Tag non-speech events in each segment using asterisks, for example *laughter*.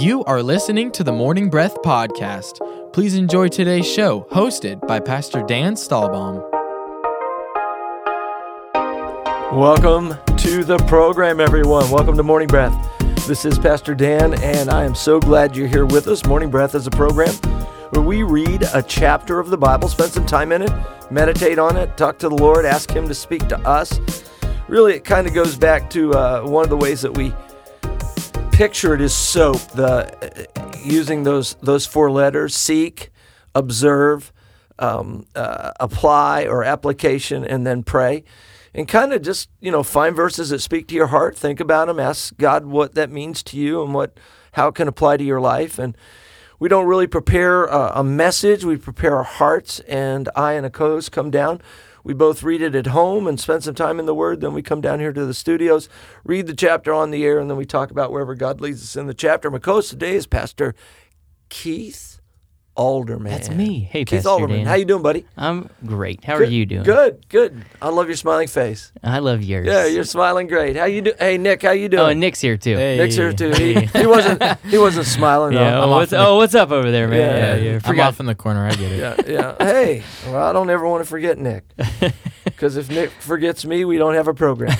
You are listening to the Morning Breath Podcast. Please enjoy today's show, hosted by Pastor Dan Stahlbaum. Welcome to the program, everyone. Welcome to Morning Breath. This is Pastor Dan, and I am so glad you're here with us. Morning Breath is a program where we read a chapter of the Bible, spend some time in it, meditate on it, talk to the Lord, ask Him to speak to us. Really, it kind of goes back to uh, one of the ways that we picture it is soap. The uh, using those those four letters: seek, observe, um, uh, apply or application, and then pray. And kind of just you know find verses that speak to your heart. Think about them. Ask God what that means to you and what how it can apply to your life. And we don't really prepare a, a message. We prepare our hearts. And I and a co-host come down we both read it at home and spend some time in the Word. Then we come down here to the studios, read the chapter on the air, and then we talk about wherever God leads us in the chapter. My co host today is Pastor Keith Alderman. That's me. Hey, Keith Pastor Alderman. Dan. How you doing, buddy? I'm great. How good, are you doing? Good, good. I love your smiling face. I love yours. Yeah, you're smiling great. How you do? Hey, Nick, how you oh, doing? Oh, and Nick's here too. Hey. Nick's here too. He, he wasn't. He wasn't smiling. Yeah. I'm Oh what's, the- oh, what's up over there, man? Yeah, yeah. I'm Forgot. off in the corner. I get it. yeah, yeah. Hey, well, I don't ever want to forget Nick. *laughs* Because if Nick forgets me, we don't have a program.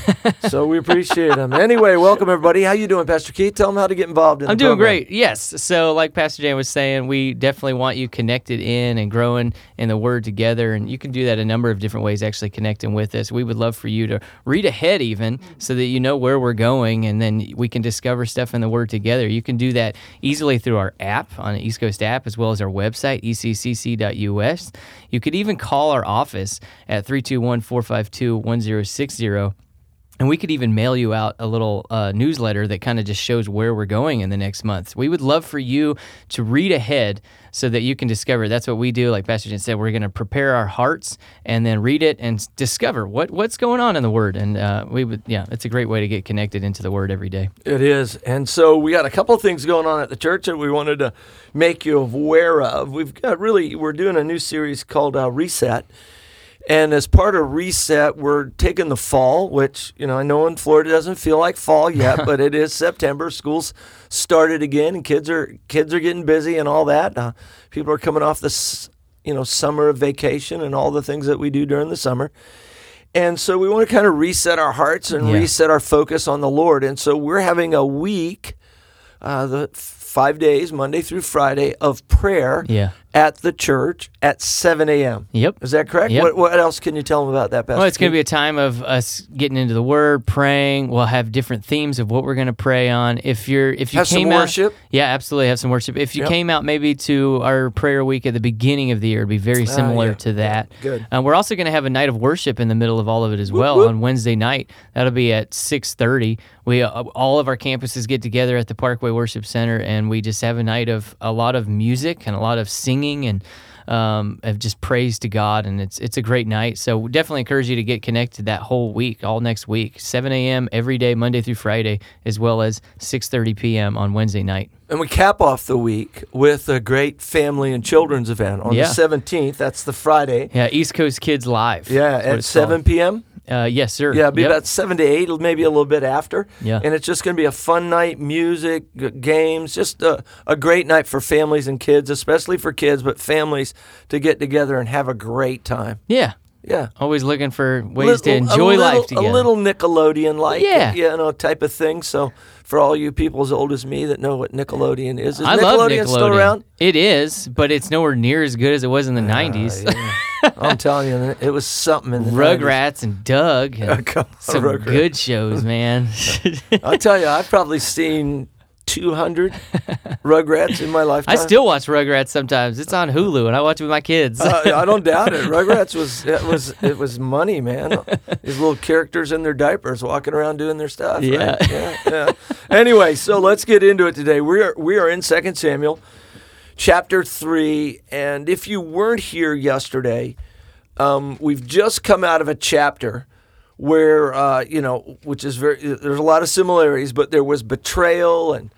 So we appreciate him. Anyway, welcome everybody. How you doing, Pastor Keith? Tell them how to get involved in I'm doing program. great. Yes. So, like Pastor Dan was saying, we definitely want you connected in and growing in the Word together. And you can do that a number of different ways, actually connecting with us. We would love for you to read ahead, even so that you know where we're going, and then we can discover stuff in the Word together. You can do that easily through our app on the East Coast app, as well as our website, eccc.us. You could even call our office at 321 452 1060. And we could even mail you out a little uh, newsletter that kind of just shows where we're going in the next month. We would love for you to read ahead so that you can discover. That's what we do. Like Pastor Jen said, we're going to prepare our hearts and then read it and discover what what's going on in the Word. And uh, we would, yeah, it's a great way to get connected into the Word every day. It is. And so we got a couple of things going on at the church that we wanted to make you aware of. We've got really, we're doing a new series called uh, Reset. And as part of Reset, we're taking the fall, which, you know, I know in Florida doesn't feel like fall yet, *laughs* but it is September. School's started again and kids are kids are getting busy and all that. Uh, people are coming off this, you know, summer of vacation and all the things that we do during the summer. And so we want to kind of reset our hearts and Yeah. reset our focus on the Lord. And so we're having a week, uh, the five days, Monday through Friday, of prayer Yeah. at the church at 7 a.m. Yep. Is that correct? Yep. What, what else can you tell them about that, Pastor? Well, it's going to be a time of us getting into the Word, praying. We'll have different themes of what we're going to pray on. If you're, if you Have some came out, worship. yeah, absolutely, have some worship. If you Yep. came out maybe to our prayer week at the beginning of the year, it'd be very similar Ah, yeah. to that. Good. Uh, we're also going to have a night of worship in the middle of all of it as well on Wednesday night. That'll be at six thirty. We uh, all of our campuses get together at the Parkway Worship Center, and we just have a night of a lot of music and a lot of singing and um, of just praise to God, and it's it's a great night. So definitely encourage you to get connected that whole week, all next week, seven a.m. every day, Monday through Friday, as well as six thirty p.m. on Wednesday night. And we cap off the week with a great family and children's event on Yeah. the 17th. That's the Friday. Yeah, East Coast Kids Live. Yeah, at it's 7 p.m. Uh, yes, sir. Yeah, it'll be Yep. about seven to eight, maybe a little bit after. Yeah. And it's just going to be a fun night, music, g- games, just a, a great night for families and kids, especially for kids, but families to get together and have a great time. Yeah. Yeah. Always looking for ways Little- to enjoy little- life together. A little Nickelodeon like, Yeah. you know, type of thing. So for all you people as old as me that know what Nickelodeon is, is I Nickelodeon, love Nickelodeon. still around? It is, but it's nowhere near as good as it was in the '90s. Uh, yeah. I'm telling you, it was something in the 90s. Rugrats and Doug, and *laughs* some Rugrats. good shows, man. *laughs* I'll tell you, I've probably seen 200 *laughs* Rugrats in my lifetime. I still watch Rugrats sometimes. It's on Hulu, and I watch it with my kids. Uh, I don't doubt it. Rugrats was it was it was money, man. These little characters in their diapers walking around doing their stuff. right? Yeah. yeah, yeah. Anyway, so let's get into it today. We are we are in Second Samuel, chapter three, and if you weren't here yesterday, um, we've just come out of a chapter where uh, you know, which is very there's a lot of similarities, but there was betrayal and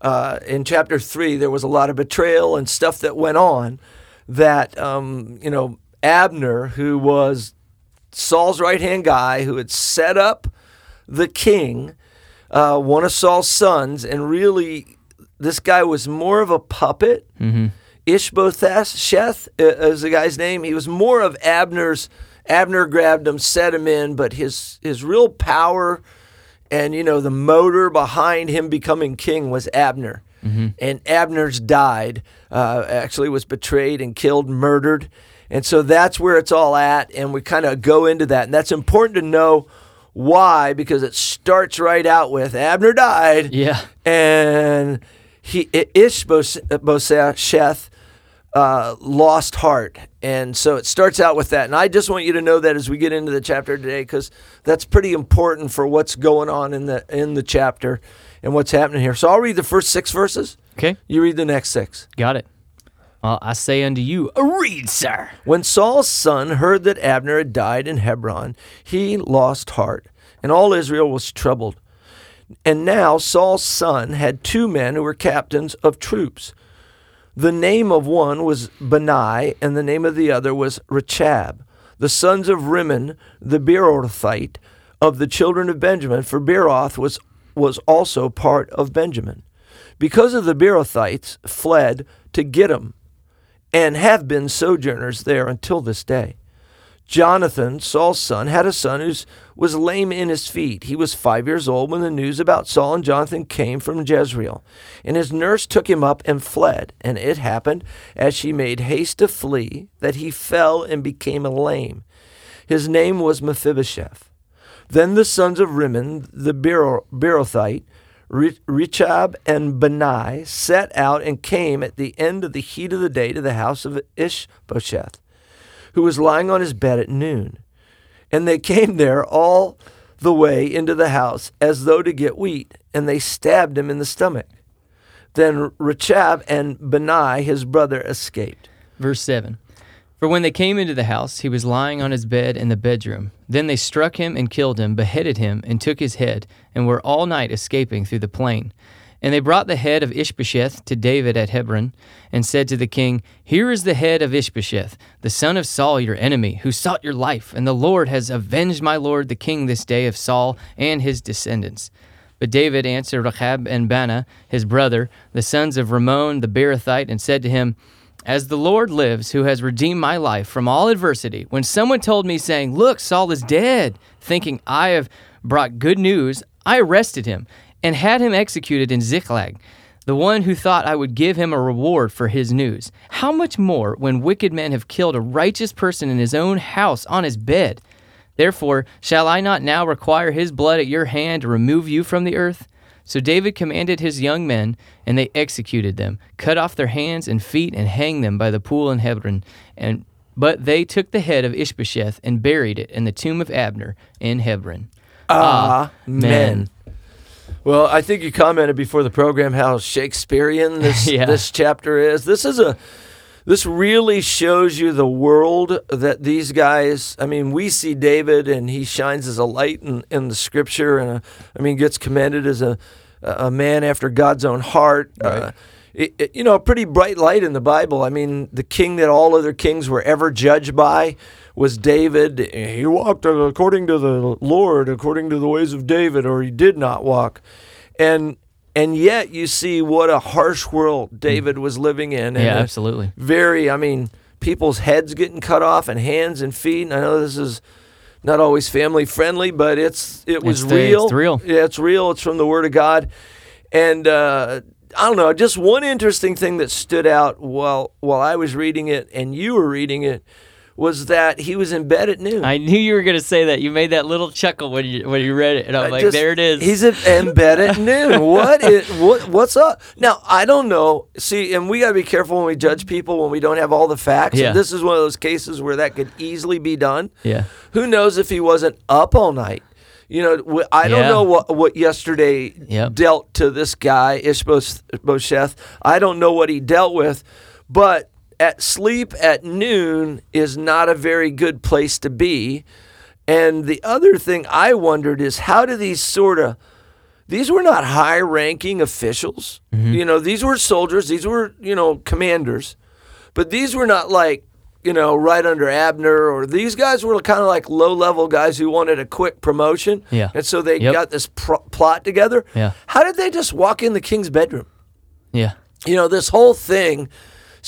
uh, in chapter three there was a lot of betrayal and stuff that went on that um, you know Abner, who was Saul's right hand guy, who had set up the king, uh, one of Saul's sons, and really this guy was more of a puppet. Ishbosheth uh, is the guy's name. He was more of Abner's. Abner grabbed him, set him in, but his his real power and you know the motor behind him becoming king was Abner. And Abner's died. Uh, actually, was betrayed and killed, murdered, and so that's where it's all at. And we kind of go into that, and that's important to know why because it starts right out with Abner died. Yeah. and he Ishbosheth uh, lost heart, and so it starts out with that. And I just want you to know that as we get into the chapter today, because that's pretty important for what's going on in the in the chapter and what's happening here. So I'll read the first six verses. Okay. You read the next six. Got it. I say unto you, read, sir. When Saul's son heard that Abner had died in Hebron, he lost heart, and all Israel was troubled. And now Saul's son had two men who were captains of troops. The name of one was Benai, and the name of the other was Rechab, the sons of Rimmon the Beerothite of the children of Benjamin, for Beeroth was, was also part of Benjamin. Because of the Beerothites fled to Gittaim, and have been sojourners there until this day. Jonathan, Saul's son, had a son who was lame in his feet. He was five years old when the news about Saul and Jonathan came from Jezreel. And his nurse took him up and fled. And it happened, as she made haste to flee, that he fell and became lame. His name was Mephibosheth. Then the sons of Rimmon, the Beerothite, Rechab and Benai set out and came at the end of the heat of the day to the house of Ishbosheth, who was lying on his bed at noon. And they came there all the way into the house as though to get wheat, and they stabbed him in the stomach. Then Rechab and Benai, his brother, escaped. Verse 7. For when they came into the house, he was lying on his bed in the bedroom. Then they struck him and killed him, beheaded him, and took his head, and were all night escaping through the plain. And they brought the head of Ishbosheth to David at Hebron, and said to the king, Here is the head of Ishbosheth, the son of Saul your enemy, who sought your life, and the Lord has avenged my lord the king this day of Saul and his descendants. But David answered Rechab and Baanah, his brother, the sons of Ramon the Beerothite, and said to him, As the Lord lives, who has redeemed my life from all adversity, when someone told me, saying, Look, Saul is dead, thinking I have brought good news, I arrested him and had him executed in Ziklag, the one who thought I would give him a reward for his news. How much more when wicked men have killed a righteous person in his own house on his bed? Therefore, shall I not now require his blood at your hand to remove you from the earth? So David commanded his young men, and they executed them, cut off their hands and feet, and hanged them by the pool in Hebron. And but they took the head of Ishbosheth and buried it in the tomb of Abner in Hebron. Amen. Well, I think you commented before the program how Shakespearean *laughs* this Yeah. this chapter is. This is a this really shows you the world that these guys. I mean, we see David and he shines as a light in, in the scripture, and uh, I mean gets commended as a a man after God's own heart. Uh, it, it- you know, a pretty bright light in the Bible. I mean, the king that all other kings were ever judged by was David. He walked according to the Lord, according to the ways of David, or he did not walk. And and yet you see what a harsh world David was living in. And Yeah, absolutely. Very, I mean, people's heads getting cut off and hands and feet. And I know this is not always family friendly, but it's it was It's the- real. it's real. Yeah, it's real. It's from the Word of God. And uh, I don't know, just one interesting thing that stood out while while I was reading it and you were reading it was that he was in bed at noon. I knew you were going to say that. You made that little chuckle when you when you read it, and I'm I like, just- there it is. He's in, in bed at noon. *laughs* What is what? What's up? Now I don't know. See, and we gotta be careful when we judge people when we don't have all the facts. Yeah. And this is one of those cases where that could easily be done. yeah. Who knows if he wasn't up all night? You know, I don't Yeah. know what what yesterday Yep. dealt to this guy Ishbosheth. I don't know what he dealt with, but at sleep at noon is not a very good place to be. And the other thing I wondered is how do these sort of these were not high ranking officials. Mm-hmm. You know, these were soldiers, these were, you know, commanders. But these were not like, you know, right under Abner or these guys were kind of like low level guys who wanted a quick promotion. Yeah. And so they Yep. got this pro- plot together. Yeah. How did they just walk in the king's bedroom? Yeah. You know, this whole thing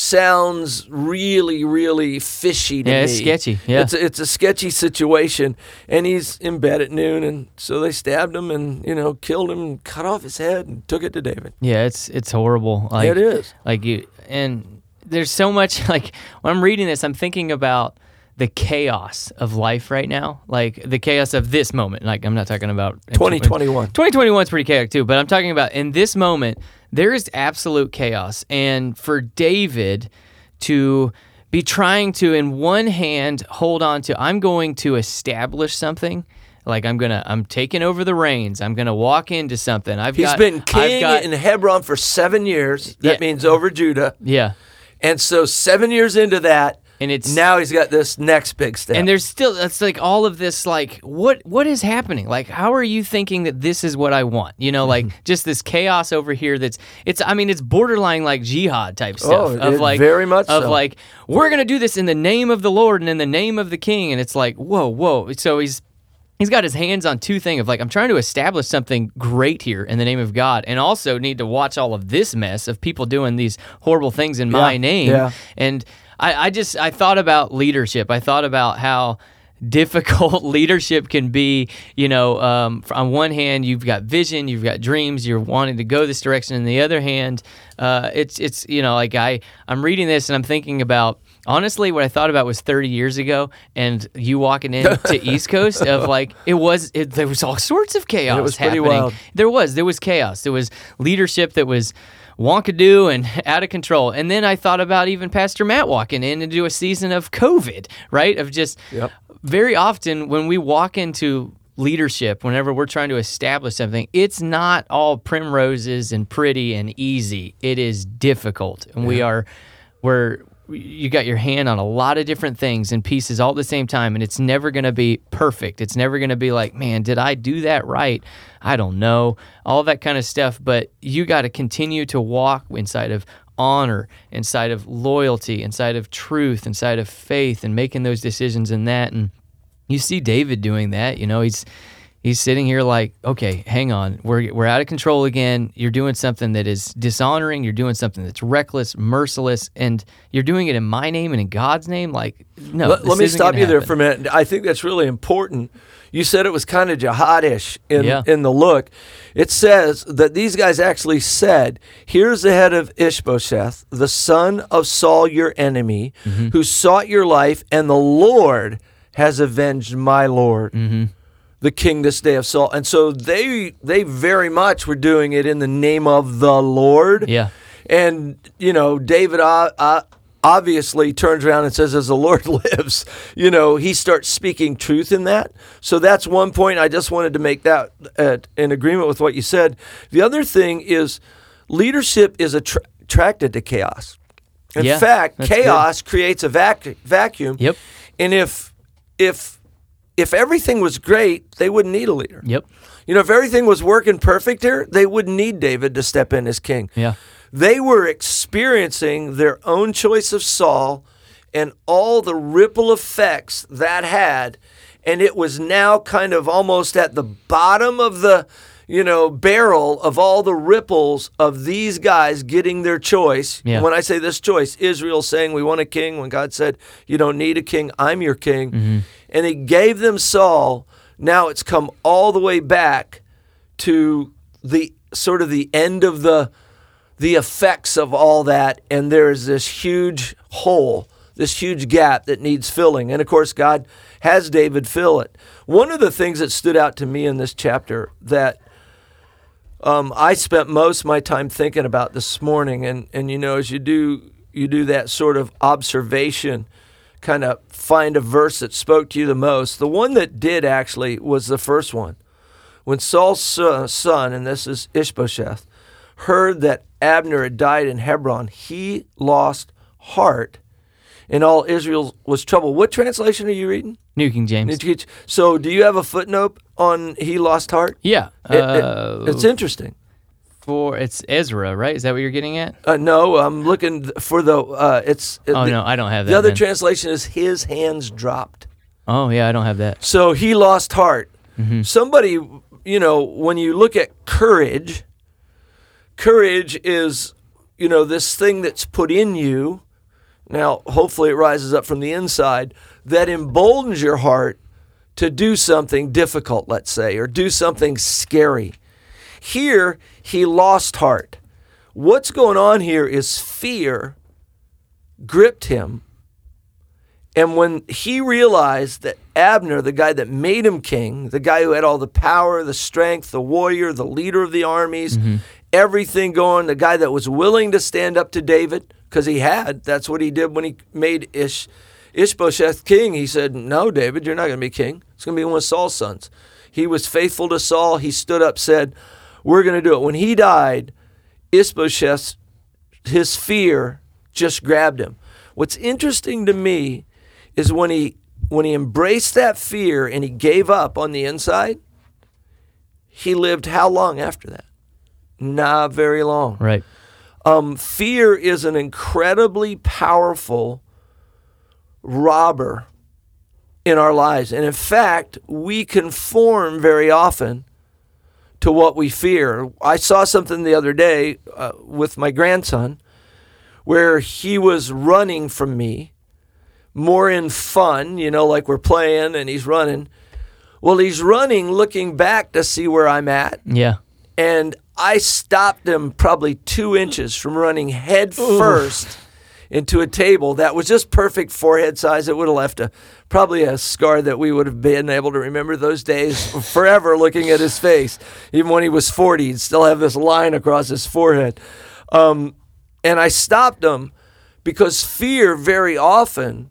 sounds really, really fishy to Yeah, me. it's sketchy. Yeah. It's a, it's a sketchy situation, and he's in bed at noon, and so they stabbed him and you know killed him, and cut off his head, and took it to David. Yeah, it's it's horrible. Like it is. Like you and there's so much *laughs* like when I'm reading this, I'm thinking about the chaos of life right now. Like the chaos of this moment. Like I'm not talking about 2021. 2021 is pretty chaotic too, but I'm talking about in this moment, there is absolute chaos. And for David to be trying to, in one hand, hold on to, I'm going to establish something. Like I'm gonna, I'm taking over the reins. I'm gonna walk into something. I've He's got, been king got- in Hebron for seven years. That Yeah. means over Judah, yeah, and so seven years into that, and it's now he's got this next big step. and there's still that's like all of this like what what is happening like how are you thinking that this is what i want you know like *laughs* just this chaos over here that's it's i mean it's borderline like jihad type oh, stuff Oh, of it- like very much of so. like we're gonna do this in the name of the lord and in the name of the king and it's like whoa whoa so he's He's got his hands on two things of like I'm trying to establish something great here in the name of God, and also need to watch all of this mess of people doing these horrible things in my name. yeah. And I, I just I thought about leadership. I thought about how difficult *laughs* leadership can be. You know, um, on one hand, you've got vision, you've got dreams, you're wanting to go this direction. And the other hand, uh, it's it's you know like I I'm reading this and I'm thinking about. Honestly, what I thought about was 30 years ago, and you walking into *laughs* East Coast of like it was. It, there was all sorts of chaos was pretty happening. wild. There was there was chaos. There was leadership that was wonkadoo and *laughs* out of control. And then I thought about even Pastor Matt walking in into a season of COVID, right? Of just Yep. very often when we walk into leadership, whenever we're trying to establish something, it's not all primroses and pretty and easy. It is difficult, and we are we're you got your hand on a lot of different things and pieces all at the same time and it's never going to be perfect it's never going to be like man did i do that right i don't know all that kind of stuff but you got to continue to walk inside of honor inside of loyalty inside of truth inside of faith and making those decisions in that and you see David doing that. You know, he's he's sitting here like, okay, hang on, we're we're out of control again. You're doing something that is dishonoring. You're doing something that's reckless, merciless, and you're doing it in my name and in God's name. Like, no. let, let me stop you there for a minute. I think that's really important. You said it was kind of jihadish in Yeah. in the look. It says that these guys actually said, "Here's the head of Ishbosheth, the son of Saul, your enemy, Mm-hmm. who sought your life, and the Lord has avenged my lord." Mm-hmm. The king this day of Saul, and so they they very much were doing it in the name of the Lord. Yeah. And, you know, David uh, uh, obviously turns around and says, As the Lord *laughs* lives, you know, he starts speaking truth in that. So that's one point. I just wanted to make that uh, in agreement with what you said. The other thing is leadership is attra- attracted to chaos. In Yeah, fact, that's good. chaos creates a vac- vacuum. Yep. And if, if, if everything was great, they wouldn't need a leader. Yep. You know, if everything was working perfect here, they wouldn't need David to step in as king. Yeah. They were experiencing their own choice of Saul and all the ripple effects that had. And it was now kind of almost at the bottom of the, you know, barrel of all the ripples of these guys getting their choice. Yeah. When I say this choice, Israel saying, We want a king. When God said, You don't need a king, I'm your king. Mm-hmm. And he gave them Saul. Now it's come all the way back to the sort of the end of the the effects of all that and there is this huge hole this huge gap that needs filling and of course god has david fill it one of the things that stood out to me in this chapter that um, i spent most of my time thinking about this morning and, and you know as you do you do that sort of observation kind of find a verse that spoke to you the most the one that did actually was the first one when Saul's son- son, and this is Ishbosheth, heard that Abner had died in Hebron, he lost heart, and all Israel was troubled. What translation are you reading? New King James. So, do you have a footnote on he lost heart? yeah. It- it- Uh, it's interesting. for it's Ezra, right? Is that what you're getting at? Uh, no, I'm looking for the. Uh, it's Oh the, no, I don't have that. The other then. translation is his hands dropped. oh yeah, I don't have that. So he lost heart. Mm-hmm. Somebody, you know, when you look at courage, courage is you know, this thing that's put in you, now hopefully it rises up from the inside, that emboldens your heart to do something difficult, let's say, or do something scary. Here, he lost heart. What's going on here is fear gripped him. And when he realized that Abner, the guy that made him king, the guy who had all the power, the strength, the warrior, the leader of the armies, mm-hmm. everything going, the guy that was willing to stand up to David, because he had, that's what he did when he made Ish, Ishbosheth king. He said, No, David, you're not going to be king. It's going to be one of Saul's sons. He was faithful to Saul. He stood up, said, We're going to do it. When he died, Ishbosheth, his fear just grabbed him. What's interesting to me is when he when he embraced that fear and he gave up on the inside, he lived how long after that? Not very long. Right. Um, fear is an incredibly powerful robber in our lives. And in fact, we conform very often to what we fear. I saw something the other day uh, with my grandson where he was running from me more in fun, you know, like we're playing and he's running. Well, he's running looking back to see where I'm at. Yeah. And I stopped him probably two inches from running head first into a table that was just perfect forehead size. It would have left a probably a scar that we would have been able to remember those days *laughs* forever looking at his face. Even when he was 40, he'd still have this line across his forehead. Um, and I stopped him because fear very often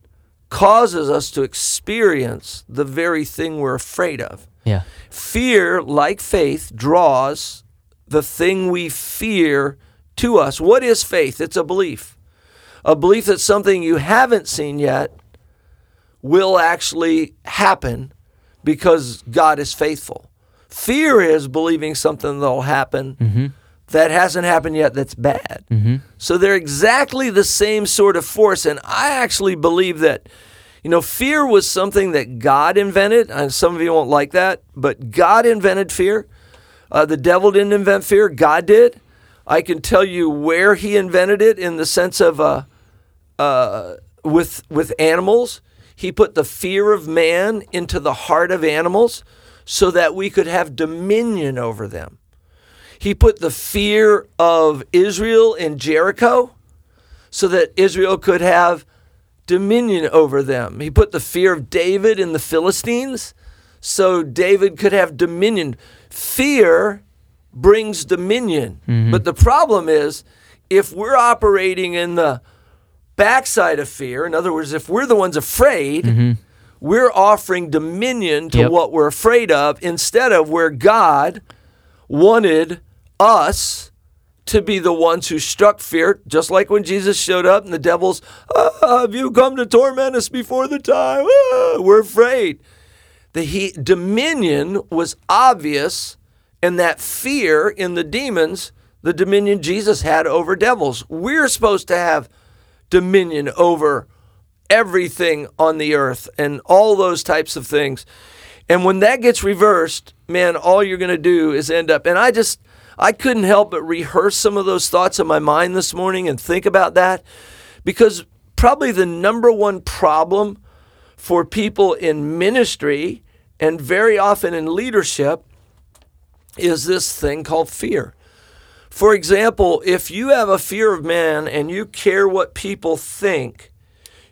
causes us to experience the very thing we're afraid of. Yeah. Fear, like faith, draws the thing we fear to us. What is faith? It's a belief. A belief that something you haven't seen yet will actually happen because God is faithful. Fear is believing something that'll happen mm-hmm. that hasn't happened yet that's bad. Mm-hmm. So they're exactly the same sort of force. And I actually believe that, you know, fear was something that God invented. And some of you won't like that, but God invented fear. Uh, the devil didn't invent fear, God did. I can tell you where he invented it in the sense of uh, uh, with with animals. He put the fear of man into the heart of animals so that we could have dominion over them. He put the fear of Israel in Jericho so that Israel could have dominion over them. He put the fear of David in the Philistines so David could have dominion. Fear brings dominion. Mm-hmm. But the problem is if we're operating in the backside of fear, in other words, if we're the ones afraid, mm-hmm. we're offering dominion to Yep. what we're afraid of instead of where God wanted us to be the ones who struck fear, just like when Jesus showed up and the devils, ah, have you come to torment us before the time? Ah, we're afraid. The he, dominion was obvious, and that fear in the demons, the dominion Jesus had over devils. We're supposed to have dominion over everything on the earth and all those types of things. And when that gets reversed, man, all you're going to do is end up. And I just, I couldn't help but rehearse some of those thoughts in my mind this morning and think about that because probably the number one problem for people in ministry and very often in leadership is this thing called fear. For example, if you have a fear of man and you care what people think,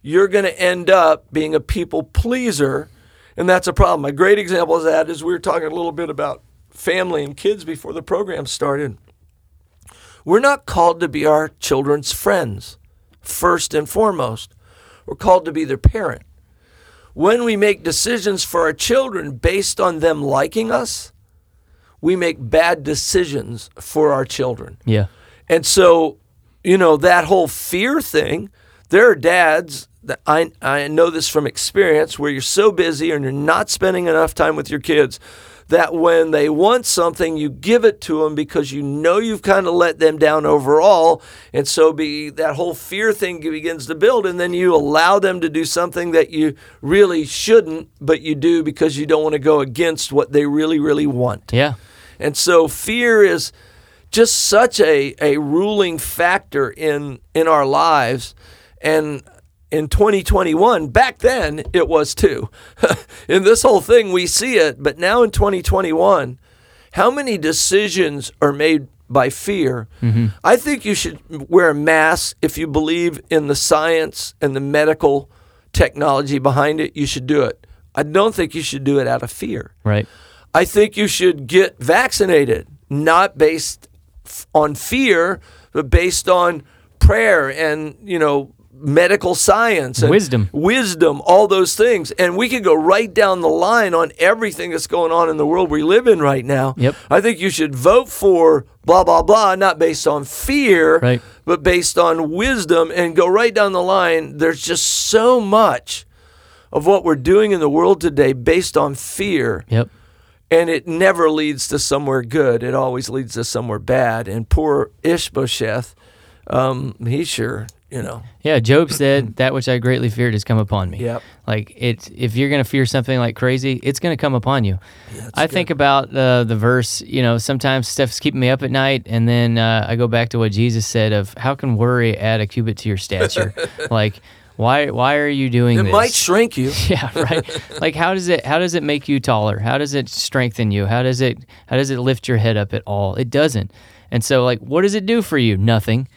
you're going to end up being a people pleaser, and that's a problem. A great example of that is we were talking a little bit about family and kids before the program started. We're not called to be our children's friends, first and foremost. We're called to be their parent. When we make decisions for our children based on them liking us, we make bad decisions for our children. Yeah. And so, you know, that whole fear thing, there are dads that I, I know this from experience where you're so busy and you're not spending enough time with your kids that when they want something, you give it to them because you know you've kind of let them down overall. And so be that whole fear thing begins to build, and then you allow them to do something that you really shouldn't, but you do because you don't want to go against what they really, really want. Yeah. And so fear is just such a, a ruling factor in in our lives and in 2021 back then it was too. *laughs* In this whole thing we see it but now in 2021 how many decisions are made by fear? Mm-hmm. I think you should wear a mask if you believe in the science and the medical technology behind it you should do it. I don't think you should do it out of fear. Right. I think you should get vaccinated, not based on fear, but based on prayer and, you know, medical science and Wisdom. wisdom, all those things. And we could go right down the line on everything that's going on in the world we live in right now. Yep. I think you should vote for blah, blah, blah, not based on fear, Right. but based on wisdom and go right down the line. There's just so much of what we're doing in the world today based on fear Yep. and it never leads to somewhere good. It always leads to somewhere bad. And poor Ishbosheth, um, he sure, you know, Yeah, Job said that which I greatly feared has come upon me. Yep. Like it's if you're gonna fear something like crazy, it's gonna come upon you. I think about uh, the verse. You know, sometimes stuff's keeping me up at night, and then uh, I go back to what Jesus said of how can worry add a cubit to your stature? *laughs* like why why are you doing it this? It might shrink you. *laughs* yeah right like how does it how does it make you taller how does it strengthen you how does it how does it lift your head up at all it doesn't and so like what does it do for you nothing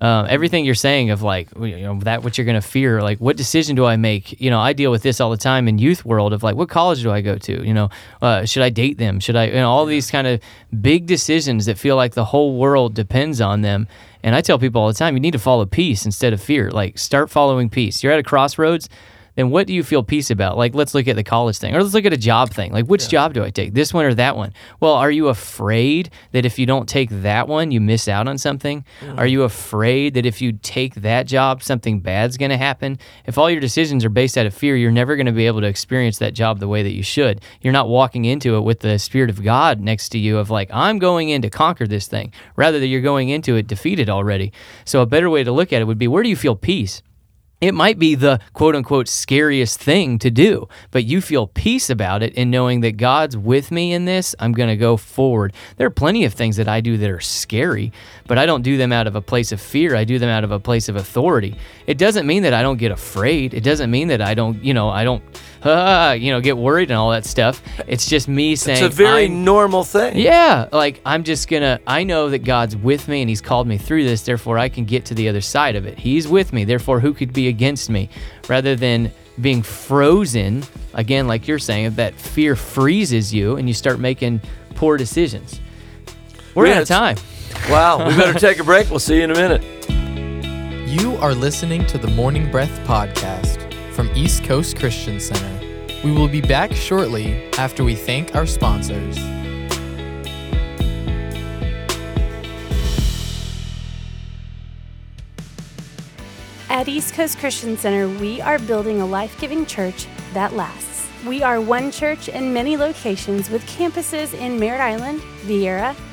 um, everything you're saying of like you know that what you're gonna fear like what decision do i make? You know i deal with this all the time in youth world of like what college do i go to? You know uh, should i date them? Should i you know all these kind of big decisions that feel like the whole world depends on them. And i tell people all the time you need to follow peace instead of fear. Like start following peace. You're at a crossroads then what do you feel peace about? Like, let's look at the college thing, or let's look at a job thing. Like, which job do I take? This one or that one? Well, are you afraid that if you don't take that one, you miss out on something? Mm-hmm. Are you afraid that if you take that job, something bad's going to happen? If all your decisions are based out of fear, you're never going to be able to experience that job the way that you should. You're not walking into it with the Spirit of God next to you, of like, I'm going in to conquer this thing, rather that you're going into it defeated already. So, a better way to look at it would be where do you feel peace? It might be the quote unquote scariest thing to do, but you feel peace about it in knowing that God's with me in this. I'm going to go forward. There are plenty of things that I do that are scary, but I don't do them out of a place of fear. I do them out of a place of authority. It doesn't mean that I don't get afraid. It doesn't mean that I don't, you know, I don't, uh, you know, get worried and all that stuff. It's just me saying, It's a very I'm- normal thing. yeah, like I'm just gonna, I know that God's with me and He's called me through this, therefore I can get to the other side of it. He's with me, therefore who could be against me? Rather than being frozen, again, like you're saying, that fear freezes you and you start making poor decisions. We're Yeah, out of time. Wow. We better *laughs* take a break. We'll see you in a minute. You are listening to the Morning Breath podcast from East Coast Christian Center. We will be back shortly after we thank our sponsors. At East Coast Christian Center, we are building a life giving church that lasts. We are one church in many locations with campuses in Merritt Island, Viera,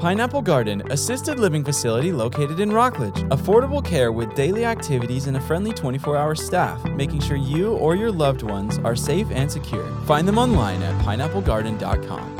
Pineapple Garden, assisted living facility located in Rockledge. Affordable care with daily activities and a friendly 24 hour staff, making sure you or your loved ones are safe and secure. Find them online at pineapplegarden.com.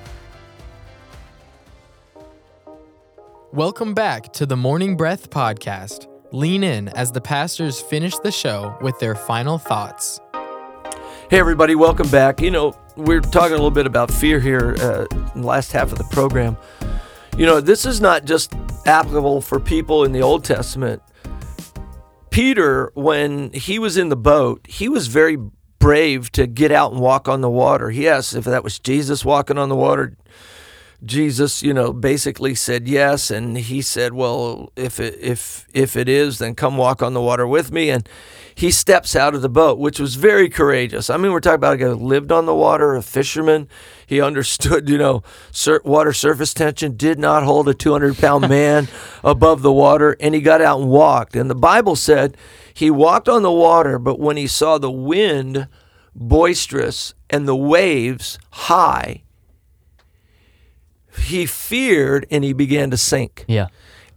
Welcome back to the Morning Breath podcast. Lean in as the pastors finish the show with their final thoughts. Hey, everybody, welcome back. You know, we're talking a little bit about fear here uh, in the last half of the program. You know, this is not just applicable for people in the Old Testament. Peter, when he was in the boat, he was very brave to get out and walk on the water. He asked if that was Jesus walking on the water. Jesus, you know, basically said yes, and he said, "Well, if it, if if it is, then come walk on the water with me." And he steps out of the boat, which was very courageous. I mean, we're talking about a guy who lived on the water, a fisherman. He understood, you know, sur- water surface tension did not hold a 200 pound *laughs* man above the water, and he got out and walked. And the Bible said he walked on the water, but when he saw the wind boisterous and the waves high he feared and he began to sink. Yeah.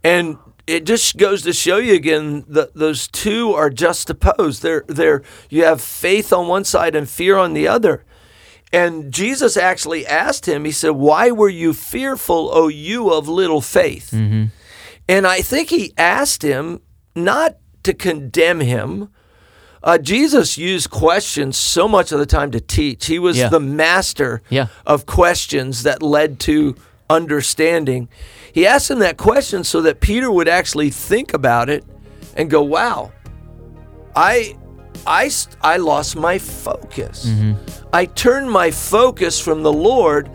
And it just goes to show you again that those two are juxtaposed. They're, they're, you have faith on one side and fear on the other. And Jesus actually asked him, He said, Why were you fearful, O you of little faith? Mm-hmm. And I think he asked him not to condemn him. Uh, Jesus used questions so much of the time to teach. He was Yeah. the master Yeah. of questions that led to understanding. He asked him that question so that Peter would actually think about it and go, "Wow, I, I, I lost my focus. Mm-hmm. I turned my focus from the Lord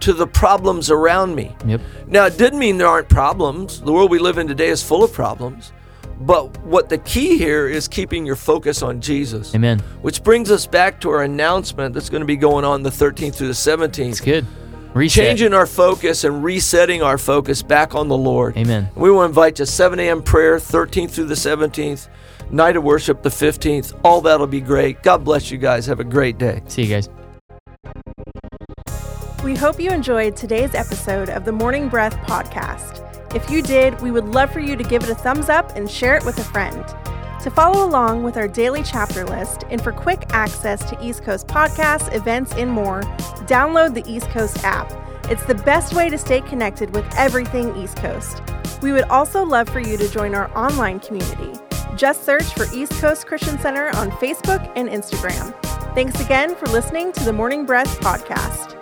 to the problems around me." Yep. Now, it didn't mean there aren't problems. The world we live in today is full of problems. But what the key here is keeping your focus on Jesus. Amen. Which brings us back to our announcement that's going to be going on the 13th through the 17th. It's good. Reset. Changing our focus and resetting our focus back on the Lord. Amen. We will invite you 7 a.m. prayer, 13th through the 17th, night of worship, the 15th. All that'll be great. God bless you guys. Have a great day. See you guys. We hope you enjoyed today's episode of the Morning Breath podcast. If you did, we would love for you to give it a thumbs up and share it with a friend. To follow along with our daily chapter list and for quick access to East Coast podcasts, events, and more, download the East Coast app. It's the best way to stay connected with everything East Coast. We would also love for you to join our online community. Just search for East Coast Christian Center on Facebook and Instagram. Thanks again for listening to the Morning Breath podcast.